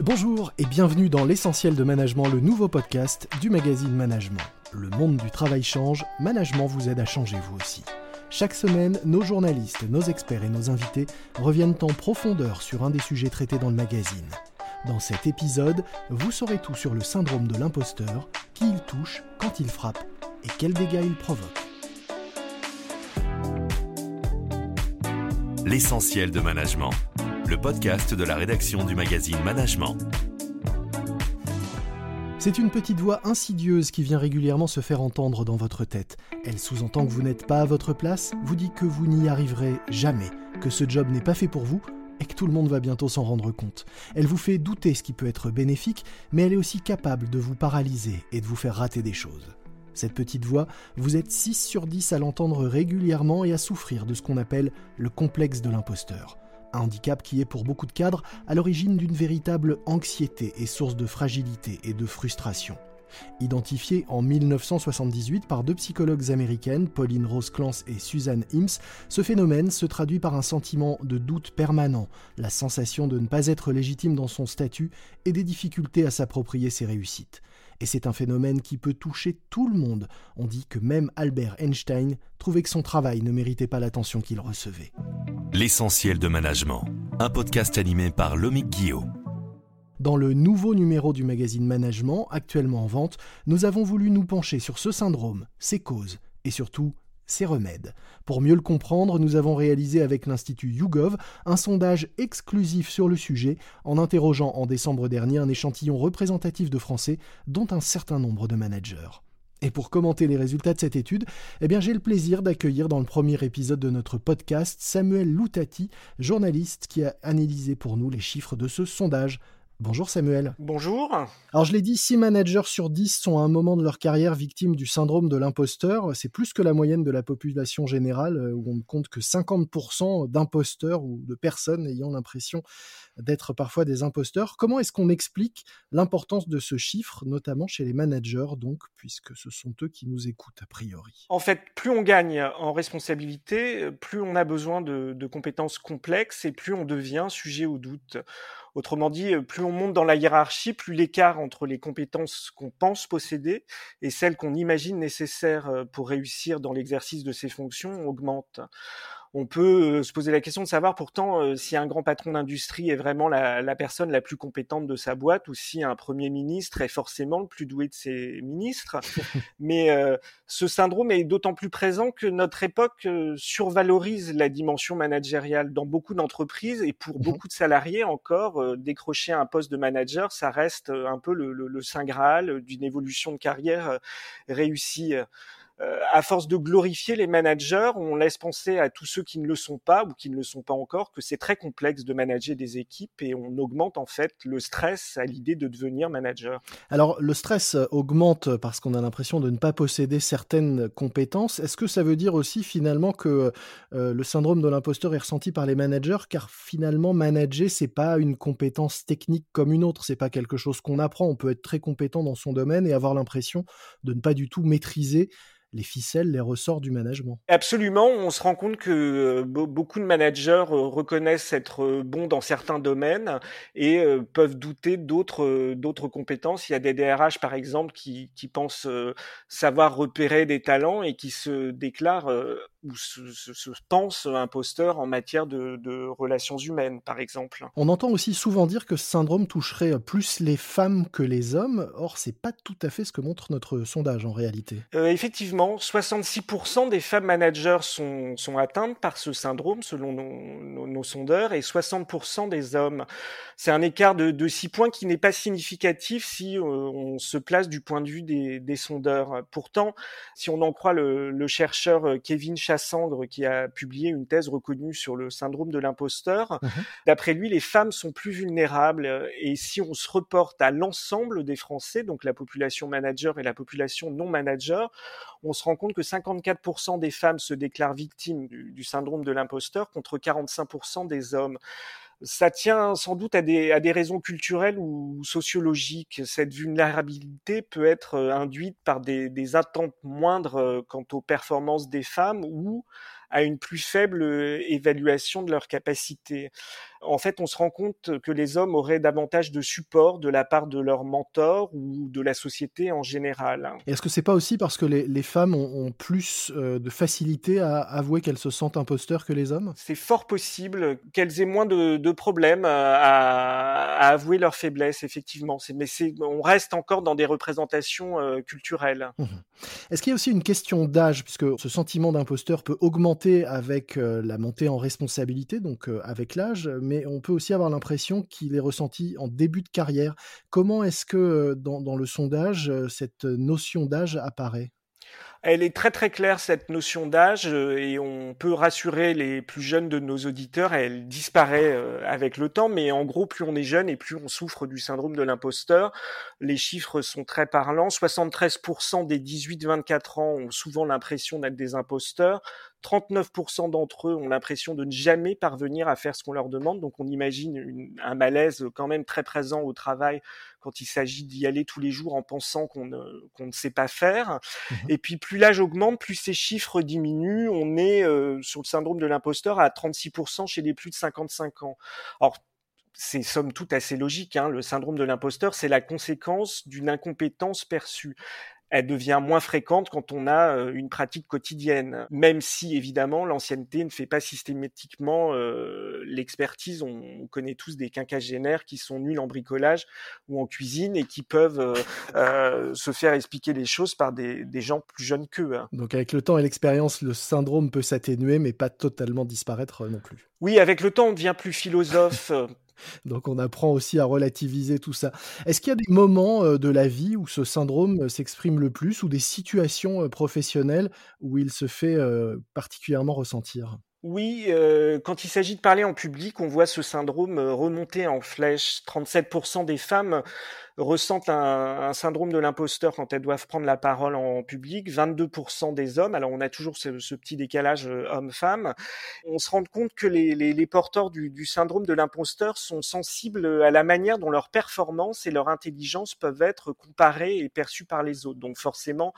Bonjour et bienvenue dans l'essentiel de management, le nouveau podcast du magazine Management. Le monde du travail change, Management vous aide à changer vous aussi. Chaque semaine, nos journalistes, nos experts et nos invités reviennent en profondeur sur un des sujets traités dans le magazine. Dans cet épisode, vous saurez tout sur le syndrome de l'imposteur, qui il touche, quand il frappe et quels dégâts il provoque. L'essentiel de management le podcast de la rédaction du magazine Management. C'est une petite voix insidieuse qui vient régulièrement se faire entendre dans votre tête. Elle sous-entend que vous n'êtes pas à votre place, vous dit que vous n'y arriverez jamais, que ce job n'est pas fait pour vous et que tout le monde va bientôt s'en rendre compte. Elle vous fait douter ce qui peut être bénéfique, mais elle est aussi capable de vous paralyser et de vous faire rater des choses. Cette petite voix, vous êtes 6 sur 10 à l'entendre régulièrement et à souffrir de ce qu'on appelle le complexe de l'imposteur. Un handicap qui est pour beaucoup de cadres à l'origine d'une véritable anxiété et source de fragilité et de frustration. Identifié en 1978 par deux psychologues américaines, Pauline Rose Clance et Suzanne Ims, ce phénomène se traduit par un sentiment de doute permanent, la sensation de ne pas être légitime dans son statut et des difficultés à s'approprier ses réussites. Et c'est un phénomène qui peut toucher tout le monde. On dit que même Albert Einstein trouvait que son travail ne méritait pas l'attention qu'il recevait. L'essentiel de management, un podcast animé par Lomic Guillot. Dans le nouveau numéro du magazine Management, actuellement en vente, nous avons voulu nous pencher sur ce syndrome, ses causes et surtout ses remèdes. Pour mieux le comprendre, nous avons réalisé avec l'Institut YouGov un sondage exclusif sur le sujet en interrogeant en décembre dernier un échantillon représentatif de Français, dont un certain nombre de managers. Et pour commenter les résultats de cette étude, eh j'ai le plaisir d'accueillir dans le premier épisode de notre podcast Samuel Loutati, journaliste qui a analysé pour nous les chiffres de ce sondage. Bonjour Samuel. Bonjour. Alors je l'ai dit, 6 managers sur 10 sont à un moment de leur carrière victimes du syndrome de l'imposteur. C'est plus que la moyenne de la population générale, euh, où on ne compte que 50% d'imposteurs ou de personnes ayant l'impression d'être parfois des imposteurs. Comment est-ce qu'on explique l'importance de ce chiffre, notamment chez les managers, donc, puisque ce sont eux qui nous écoutent a priori? En fait, plus on gagne en responsabilité, plus on a besoin de, de compétences complexes et plus on devient sujet au doute. Autrement dit, plus on monte dans la hiérarchie, plus l'écart entre les compétences qu'on pense posséder et celles qu'on imagine nécessaires euh, pour réussir dans l'exercice de ses fonctions augmente on peut euh, se poser la question de savoir pourtant euh, si un grand patron d'industrie est vraiment la, personne la plus compétente de sa boîte ou si un premier ministre est forcément le plus doué de ses ministres. Mais euh, ce syndrome est d'autant plus présent que notre époque survalorise la dimension managériale dans beaucoup d'entreprises et pour mmh beaucoup de salariés encore, décrocher un poste de manager, ça reste un peu le, le saint graal d'une évolution de carrière réussie. Euh, à force de glorifier les managers, on laisse penser à tous ceux qui ne le sont pas ou qui ne le sont pas encore que c'est très complexe de manager des équipes et on augmente en fait le stress à l'idée de devenir manager. Alors le stress augmente parce qu'on a l'impression de ne pas posséder certaines compétences. Est-ce que ça veut dire aussi finalement que euh, le syndrome de l'imposteur est ressenti par les managers? Car finalement manager c'est pas une compétence technique comme une autre, c'est pas quelque chose qu'on apprend. On peut être très compétent dans son domaine et avoir l'impression de ne pas du tout maîtriser les ficelles, les ressorts du management. Absolument, on se rend compte que euh, beaucoup de managers euh, reconnaissent être euh, bons dans certains domaines et peuvent douter d'autres compétences. Il y a des DRH par exemple qui, qui pensent savoir repérer des talents et qui se déclarent ou se, se, pensent imposteurs en matière de, de, relations humaines par exemple. On entend aussi souvent dire que ce syndrome toucherait plus les femmes que les hommes. Or, c'est pas tout à fait ce que montre notre sondage en réalité. effectivement 66% des femmes managers sont, sont, atteintes par ce syndrome selon nos, nos, sondeurs et 60% des hommes. C'est un écart de, de 6 points qui n'est pas significatif si euh, on se place du point de vue des, des sondeurs. Pourtant, si on en croit le, le, chercheur euh, Kevin Chassangre qui a publié une thèse reconnue sur le syndrome de l'imposteur, mmh d'après lui, les femmes sont plus vulnérables et si on se reporte à l'ensemble des Français, donc la population manager et la population non manager, on se rend compte que 54% des femmes se déclarent victimes du, syndrome de l'imposteur contre 45% des hommes ça tient sans doute à des, raisons culturelles ou sociologiques. Cette vulnérabilité peut être euh, induite par des, des attentes moindres euh, quant aux performances des femmes ou à une plus faible euh, évaluation de leurs capacités. en fait, on se rend compte que les hommes auraient davantage de support de la part de leurs mentors ou de la société en général. Est-ce que c'est pas aussi parce que les, femmes ont, plus euh, de facilité à avouer qu'elles se sentent imposteurs que les hommes? C'est fort possible qu'elles aient moins de, problèmes à, avouer leurs faiblesses, effectivement. Mais on reste encore dans des représentations euh, culturelles. Mmh Est-ce qu'il y a aussi une question d'âge, puisque ce sentiment d'imposteur peut augmenter avec euh, la montée en responsabilité, donc avec l'âge, mais on peut aussi avoir l'impression qu'il est ressenti en début de carrière. Comment est-ce que dans, le sondage, cette notion d'âge apparaît? Elle est très très claire cette notion d'âge et on peut rassurer les plus jeunes de nos auditeurs, elle disparaît avec le temps, mais en gros plus on est jeune et plus on souffre du syndrome de l'imposteur. Les chiffres sont très parlants, 73% des 18-24 ans ont souvent l'impression d'être des imposteurs, 39% d'entre eux ont l'impression de ne jamais parvenir à faire ce qu'on leur demande. Donc on imagine un malaise quand même très présent au travail quand il s'agit d'y aller tous les jours en pensant qu'on ne, ne sait pas faire. Mmh Et puis plus l'âge augmente, plus ces chiffres diminuent. On est euh, sur le syndrome de l'imposteur à 36% chez les plus de 55 ans. Alors c'est somme toute assez logique. Hein. Le syndrome de l'imposteur, c'est la conséquence d'une incompétence perçue elle devient moins fréquente quand on a euh, une pratique quotidienne, même si évidemment l'ancienneté ne fait pas systématiquement euh, l'expertise. On, connaît tous des quinquagénaires qui sont nuls en bricolage ou en cuisine et qui peuvent euh, se faire expliquer les choses par des, des gens plus jeunes qu'eux. Hein. Donc avec le temps et l'expérience, le syndrome peut s'atténuer mais pas totalement disparaître non plus. Oui, avec le temps, on devient plus philosophe. Donc on apprend aussi à relativiser tout ça. Est-ce qu'il y a des moments euh, de la vie où ce syndrome euh, s'exprime le plus ou des situations euh, professionnelles où il se fait particulièrement ressentir? Oui, quand il s'agit de parler en public, on voit ce syndrome remonter en flèche. 37% des femmes ressentent un, syndrome de l'imposteur quand elles doivent prendre la parole en public. 22% des hommes, alors on a toujours ce, petit décalage euh, homme-femme. On se rend compte que les, porteurs du, syndrome de l'imposteur sont sensibles à la manière dont leur performance et leur intelligence peuvent être comparées et perçues par les autres. Donc forcément,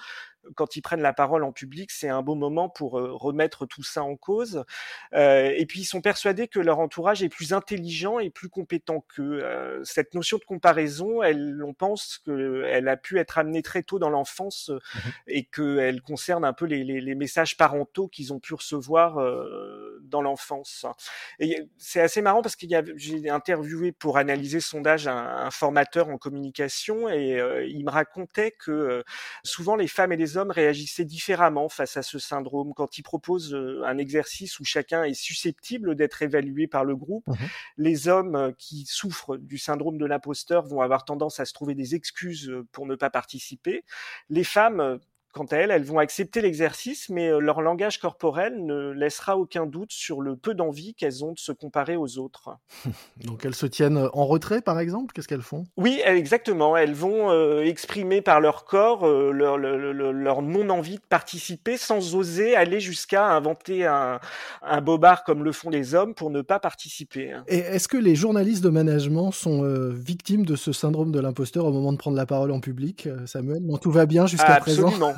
quand ils prennent la parole en public, c'est un beau moment pour euh, remettre tout ça en cause. Euh, et puis ils sont persuadés que leur entourage est plus intelligent et plus compétent qu'eux. Euh, cette notion de comparaison, elle, on pense qu'elle a pu être amenée très tôt dans l'enfance mmh et qu'elle concerne un peu les, les, les messages parentaux qu'ils ont pu recevoir dans l'enfance. Et c'est assez marrant parce que j'ai interviewé pour analyser sondage un, un formateur en communication et il me racontait que souvent les femmes et les hommes réagissaient différemment face à ce syndrome. Quand ils proposent euh, un exercice où chacun est susceptible d'être évalué par le groupe, mmh les hommes euh, qui souffrent du syndrome de l'imposteur vont avoir tendance à se trouver des excuses euh, pour ne pas participer. Les femmes quant à elles, elles vont accepter l'exercice, mais euh, leur langage corporel ne laissera aucun doute sur le peu d'envie qu'elles ont de se comparer aux autres. Donc elles se tiennent en retrait, par exemple? Qu'est-ce qu'elles font? Oui, exactement. Elles vont euh, exprimer par leur corps euh, leur, leur, non-envie de participer sans oser aller jusqu'à inventer un, un bobard comme le font les hommes pour ne pas participer. Et est-ce que les journalistes de management sont victimes de ce syndrome de l'imposteur au moment de prendre la parole en public, Samuel? Non, tout va bien jusqu'à présent?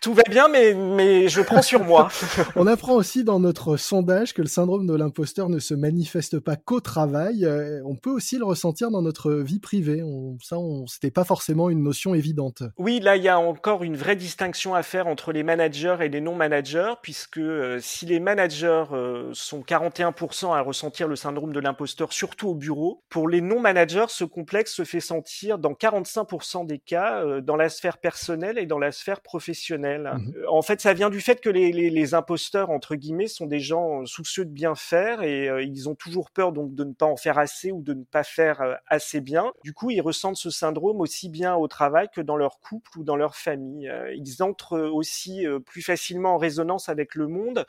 Tout va bien, mais, mais je prends sur moi. on apprend aussi dans notre sondage que le syndrome de l'imposteur ne se manifeste pas qu'au travail. Euh, on peut aussi le ressentir dans notre vie privée. On, ça, on, c'était pas forcément une notion évidente. Oui, là, il y a encore une vraie distinction à faire entre les managers et les non-managers, puisque euh, si les managers euh, sont 41% à ressentir le syndrome de l'imposteur, surtout au bureau, pour les non-managers, ce complexe se fait sentir dans 45% des cas dans la sphère personnelle et dans la sphère professionnelle. Mmh euh, en fait, ça vient du fait que les, les, les, imposteurs, entre guillemets, sont des gens soucieux de bien faire et euh, ils ont toujours peur donc de ne pas en faire assez ou de ne pas faire euh, assez bien. Du coup, ils ressentent ce syndrome aussi bien au travail que dans leur couple ou dans leur famille. ils entrent aussi plus facilement en résonance avec le monde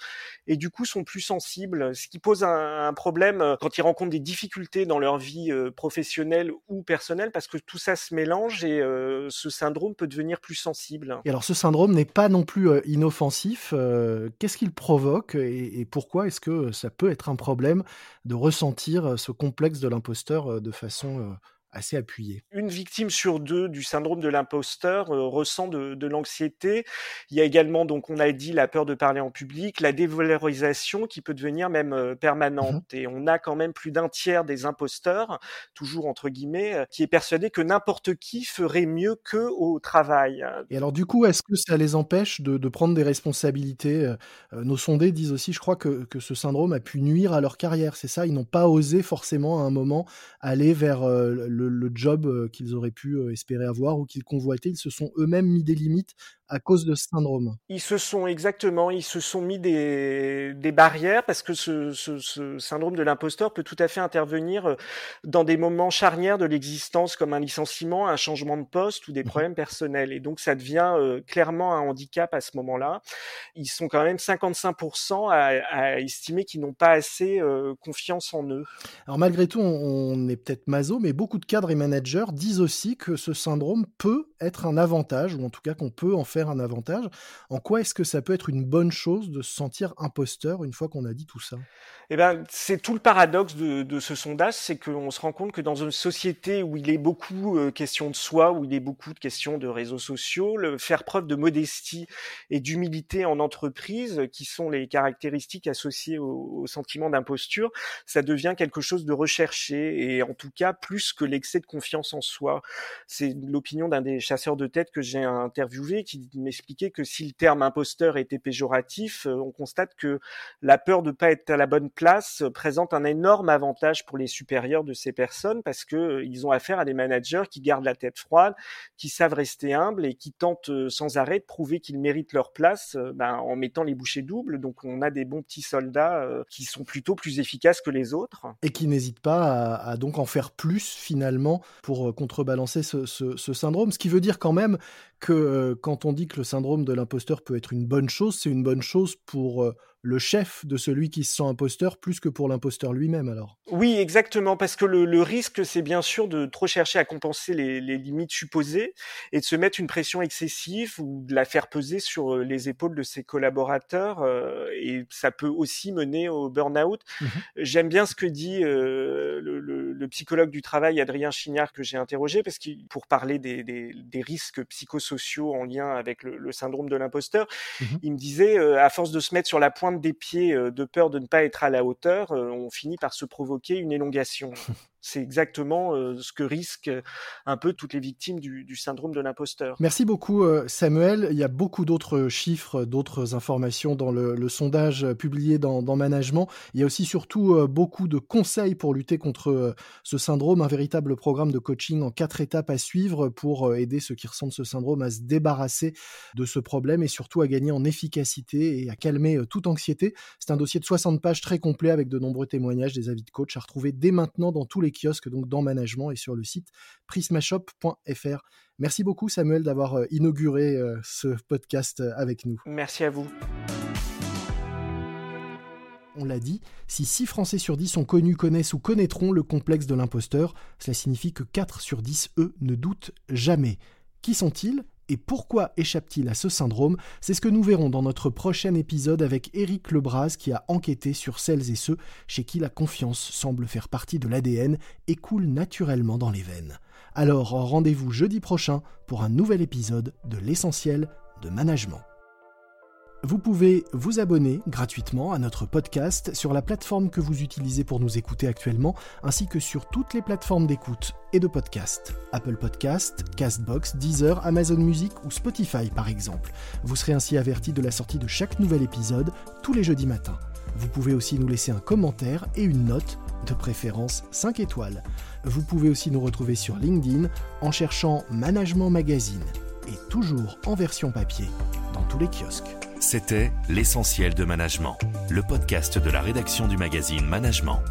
et du coup sont plus sensibles, ce qui pose un, un problème quand ils rencontrent des difficultés dans leur vie professionnelle ou personnelle parce que tout ça se mélange et ce syndrome peut devenir plus sensible. Et alors ce syndrome n'est pas non plus euh, inoffensif. Euh, qu'est-ce qu'il provoque et, pourquoi est-ce que ça peut être un problème de ressentir euh, ce complexe de l'imposteur de façon assez appuyé. Une victime sur deux du syndrome de l'imposteur ressent de, de l'anxiété. Il y a également, donc, on a dit la peur de parler en public, la dévalorisation qui peut devenir même permanente. Mmh Et on a quand même plus d'un tiers des imposteurs, toujours entre guillemets, qui est persuadé que n'importe qui ferait mieux qu'eux au travail. Et alors, du coup, est-ce que ça les empêche de, de prendre des responsabilités Nos sondés disent aussi, je crois, que, que ce syndrome a pu nuire à leur carrière. C'est ça? Ils n'ont pas osé forcément à un moment aller vers le, le, job qu'ils auraient pu espérer avoir ou qu'ils convoitaient. Ils se sont eux-mêmes mis des limites à cause de ce syndrome. Ils se sont exactement, ils se sont mis des, des barrières parce que ce, ce, ce syndrome de l'imposteur peut tout à fait intervenir dans des moments charnières de l'existence comme un licenciement, un changement de poste ou des mmh problèmes personnels. Et donc ça devient clairement un handicap à ce moment-là. Ils sont quand même 55% à, à estimer qu'ils n'ont pas assez confiance en eux. Alors malgré tout, on est peut-être maso, mais beaucoup de cadres et managers disent aussi que ce syndrome peut être un avantage, ou en tout cas qu'on peut en faire un avantage. En quoi est-ce que ça peut être une bonne chose de se sentir imposteur une fois qu'on a dit tout ça? Eh ben, c'est tout le paradoxe de, ce sondage, c'est qu'on se rend compte que dans une société où il est beaucoup euh, question de soi, où il est beaucoup de questions de réseaux sociaux, le, faire preuve de modestie et d'humilité en entreprise, qui sont les caractéristiques associées au, au sentiment d'imposture, ça devient quelque chose de recherché et en tout cas plus que l'excès de confiance en soi. C'est l'opinion d'un des chasseurs de tête que j'ai interviewé qui m'expliquait que si le terme imposteur était péjoratif, euh, on constate que la peur de pas être à la bonne place euh, présente un énorme avantage pour les supérieurs de ces personnes parce que euh, ils ont affaire à des managers qui gardent la tête froide, qui savent rester humbles et qui tentent sans arrêt de prouver qu'ils méritent leur place ben, en mettant les bouchées doubles. Donc on a des bons petits soldats qui sont plutôt plus efficaces que les autres. Et qui n'hésitent pas à, donc en faire plus finalement pour contrebalancer ce, ce, ce syndrome. Ce qui veut dire quand même que euh, quand on dit que le syndrome de l'imposteur peut être une bonne chose, c'est une bonne chose pour euh, le chef de celui qui se sent imposteur plus que pour l'imposteur lui-même alors? Oui, exactement, parce que le, le risque, c'est bien sûr de trop chercher à compenser les, les, limites supposées et de se mettre une pression excessive ou de la faire peser sur euh, les épaules de ses collaborateurs euh, et ça peut aussi mener au burn-out. Mmh J'aime bien ce que dit euh, le, le, le, psychologue du travail Adrien Chignard que j'ai interrogé parce que pour parler des, des, des, risques psychosociaux en lien avec le, syndrome de l'imposteur, mmh il me disait à force de se mettre sur la pointe des pieds euh, de peur de ne pas être à la hauteur, euh, on finit par se provoquer une élongation. C'est exactement ce que risquent un peu toutes les victimes du, syndrome de l'imposteur. Merci beaucoup Samuel. Il y a beaucoup d'autres chiffres, d'autres informations dans le, sondage publié dans, dans, Management. Il y a aussi surtout beaucoup de conseils pour lutter contre ce syndrome, un véritable programme de coaching en quatre étapes à suivre pour aider ceux qui ressentent ce syndrome à se débarrasser de ce problème et surtout à gagner en efficacité et à calmer toute anxiété. C'est un dossier de 60 pages très complet avec de nombreux témoignages, des avis de coach à retrouver dès maintenant dans tous les kiosques, donc dans Management et sur le site prismashop.fr. Merci beaucoup Samuel d'avoir euh, inauguré euh, ce podcast euh, avec nous. Merci à vous. On l'a dit, si 6 Français sur 10 ont connu, connaissent ou connaîtront le complexe de l'imposteur, cela signifie que 4 sur 10, eux, ne doutent jamais. Qui sont-ils? Et pourquoi échappe-t-il à ce syndrome? C'est ce que nous verrons dans notre prochain épisode avec Éric Lebras qui a enquêté sur celles et ceux chez qui la confiance semble faire partie de l'ADN et coule naturellement dans les veines. Alors rendez-vous jeudi prochain pour un nouvel épisode de l'essentiel de management. Vous pouvez vous abonner gratuitement à notre podcast sur la plateforme que vous utilisez pour nous écouter actuellement, ainsi que sur toutes les plateformes d'écoute et de podcast. Apple Podcast, Castbox, Deezer, Amazon Music ou Spotify par exemple. Vous serez ainsi averti de la sortie de chaque nouvel épisode tous les jeudis matins. Vous pouvez aussi nous laisser un commentaire et une note, de préférence 5 étoiles. Vous pouvez aussi nous retrouver sur LinkedIn en cherchant Management Magazine et toujours en version papier dans tous les kiosques. C'était L'essentiel de management, le podcast de la rédaction du magazine Management.